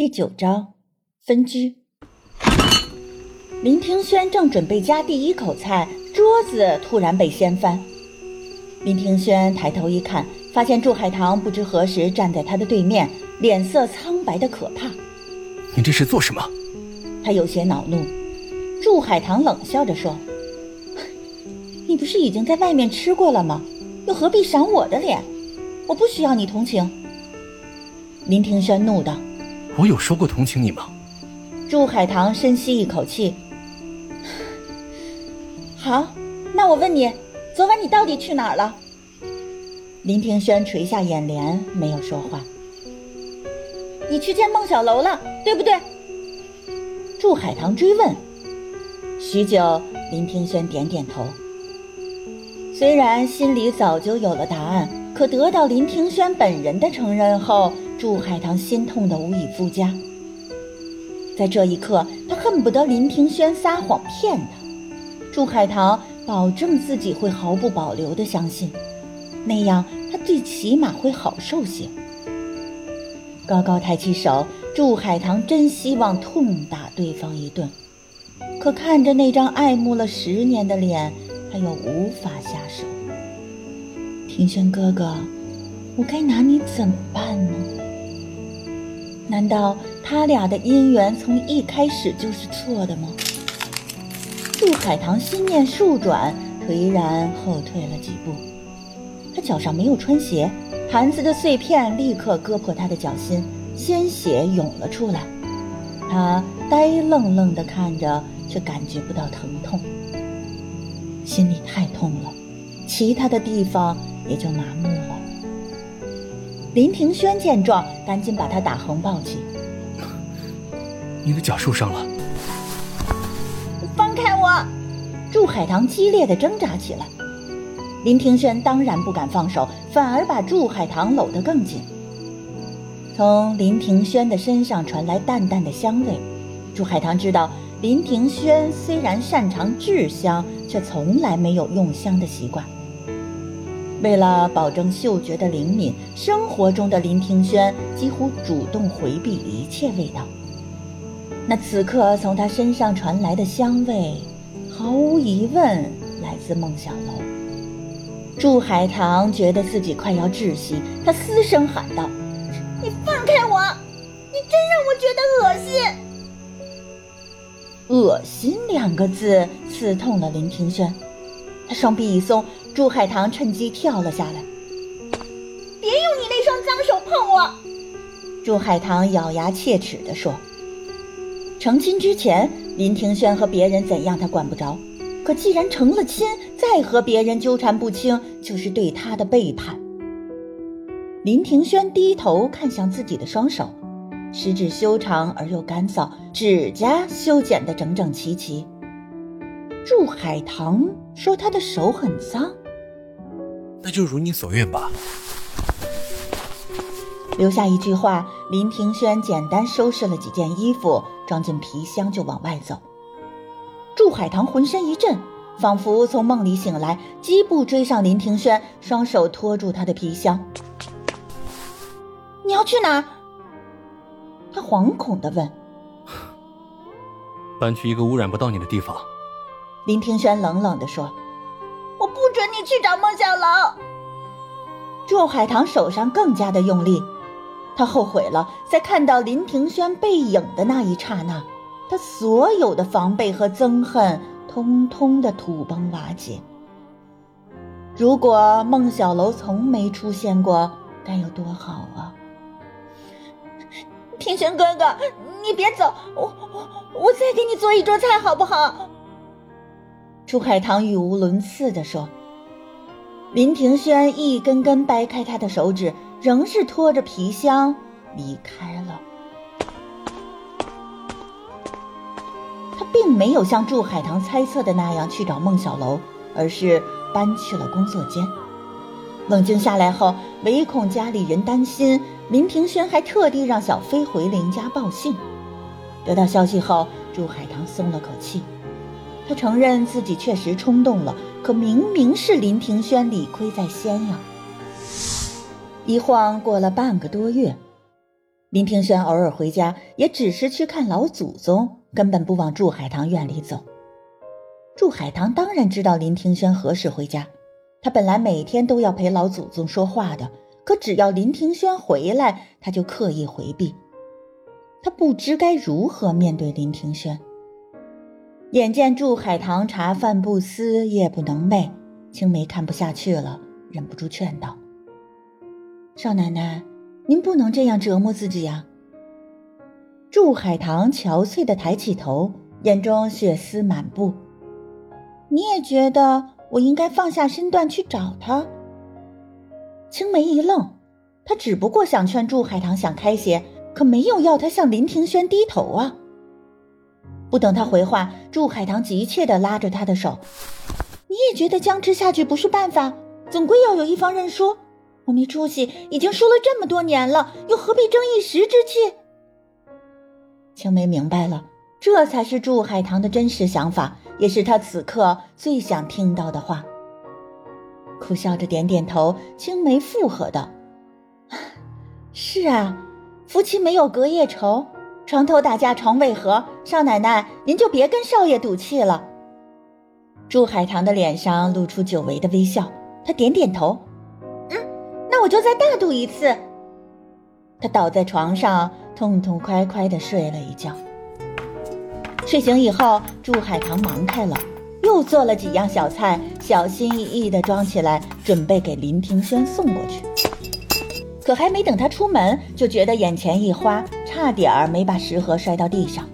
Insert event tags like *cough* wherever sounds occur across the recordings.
第九章分居。林庭轩正准备夹第一口菜，桌子突然被掀翻。林庭轩抬头一看，发现祝海棠不知何时站在他的对面，脸色苍白的可怕。你这是做什么？他有些恼怒。祝海棠冷笑着说：“你不是已经在外面吃过了吗？又何必赏我的脸？我不需要你同情。”林庭轩怒道。我有说过同情你吗？祝海棠深吸一口气。好，那我问你，昨晚你到底去哪儿了？林庭轩垂下眼帘，没有说话。你去见孟小楼了，对不对？祝海棠追问。许久，林庭轩点点头。虽然心里早就有了答案，可得到林庭轩本人的承认后。祝海棠心痛的无以复加，在这一刻，他恨不得林庭轩撒谎骗他。祝海棠保证自己会毫不保留的相信，那样他最起码会好受些。高高抬起手，祝海棠真希望痛打对方一顿，可看着那张爱慕了十年的脸，他又无法下手。庭轩哥哥，我该拿你怎么办呢？难道他俩的姻缘从一开始就是错的吗？杜海棠心念数转，颓然后退了几步。他脚上没有穿鞋，盘子的碎片立刻割破他的脚心，鲜血涌了出来。他呆愣愣地看着，却感觉不到疼痛。心里太痛了，其他的地方也就麻木了。林庭轩见状，赶紧把他打横抱起。你的脚受伤了，放开我！祝海棠激烈的挣扎起来。林庭轩当然不敢放手，反而把祝海棠搂得更紧。从林庭轩的身上传来淡淡的香味。祝海棠知道，林庭轩虽然擅长制香，却从来没有用香的习惯。为了保证嗅觉的灵敏，生活中的林庭轩几乎主动回避一切味道。那此刻从他身上传来的香味，毫无疑问来自孟小楼。祝海棠觉得自己快要窒息，他嘶声喊道：“你放开我！你真让我觉得恶心！”“恶心”两个字刺痛了林庭轩，他双臂一松。祝海棠趁机跳了下来，别用你那双脏手碰我！朱海棠咬牙切齿地说：“成亲之前，林庭轩和别人怎样他管不着，可既然成了亲，再和别人纠缠不清，就是对他的背叛。”林庭轩低头看向自己的双手，十指修长而又干燥，指甲修剪得整整齐齐。祝海棠说他的手很脏。那就如你所愿吧。留下一句话，林庭轩简单收拾了几件衣服，装进皮箱就往外走。祝海棠浑身一震，仿佛从梦里醒来，疾步追上林庭轩，双手托住他的皮箱。你要去哪？他惶恐的问。搬去一个污染不到你的地方。林庭轩冷冷的说。去找孟小楼。祝海棠手上更加的用力，他后悔了，在看到林庭轩背影的那一刹那，他所有的防备和憎恨通通的土崩瓦解。如果孟小楼从没出现过，该有多好啊！*laughs* 庭轩哥哥，你别走，我我我再给你做一桌菜好不好？朱海棠语无伦次地说：“林庭轩一根根掰开他的手指，仍是拖着皮箱离开了。他并没有像祝海棠猜测的那样去找孟小楼，而是搬去了工作间。冷静下来后，唯恐家里人担心，林庭轩还特地让小飞回林家报信。得到消息后，祝海棠松了口气。”他承认自己确实冲动了，可明明是林庭轩理亏在先呀。一晃过了半个多月，林庭轩偶尔回家，也只是去看老祖宗，根本不往祝海棠院里走。祝海棠当然知道林庭轩何时回家，他本来每天都要陪老祖宗说话的，可只要林庭轩回来，他就刻意回避。他不知该如何面对林庭轩。眼见祝海棠茶饭不思，夜不能寐，青梅看不下去了，忍不住劝道：“少奶奶。”您不能这样折磨自己呀！祝海棠憔悴的抬起头，眼中血丝满布。你也觉得我应该放下身段去找他？青梅一愣，他只不过想劝祝海棠想开些，可没有要他向林庭轩低头啊！不等他回话，祝海棠急切的拉着他的手：“你也觉得僵持下去不是办法，总归要有一方认输。”我没出息，已经输了这么多年了，又何必争一时之气？青梅明白了，这才是祝海棠的真实想法，也是他此刻最想听到的话。苦笑着点点头，青梅附和道：“ *sighs* 是啊，夫妻没有隔夜仇，床头打架床尾和。少奶奶，您就别跟少爷赌气了。”祝海棠的脸上露出久违的微笑，她点点头。嗯，那我就再大赌一次。他倒在床上，痛痛快快的睡了一觉。睡醒以后，祝海棠忙开了，又做了几样小菜，小心翼翼的装起来，准备给林庭轩送过去。可还没等他出门，就觉得眼前一花，差点儿没把食盒摔到地上。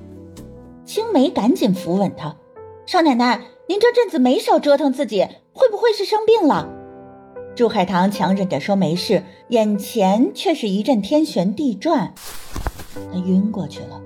青梅赶紧扶稳他：“少奶奶，您这阵子没少折腾自己，会不会是生病了？”祝海棠强忍着说没事，眼前却是一阵天旋地转，她晕过去了。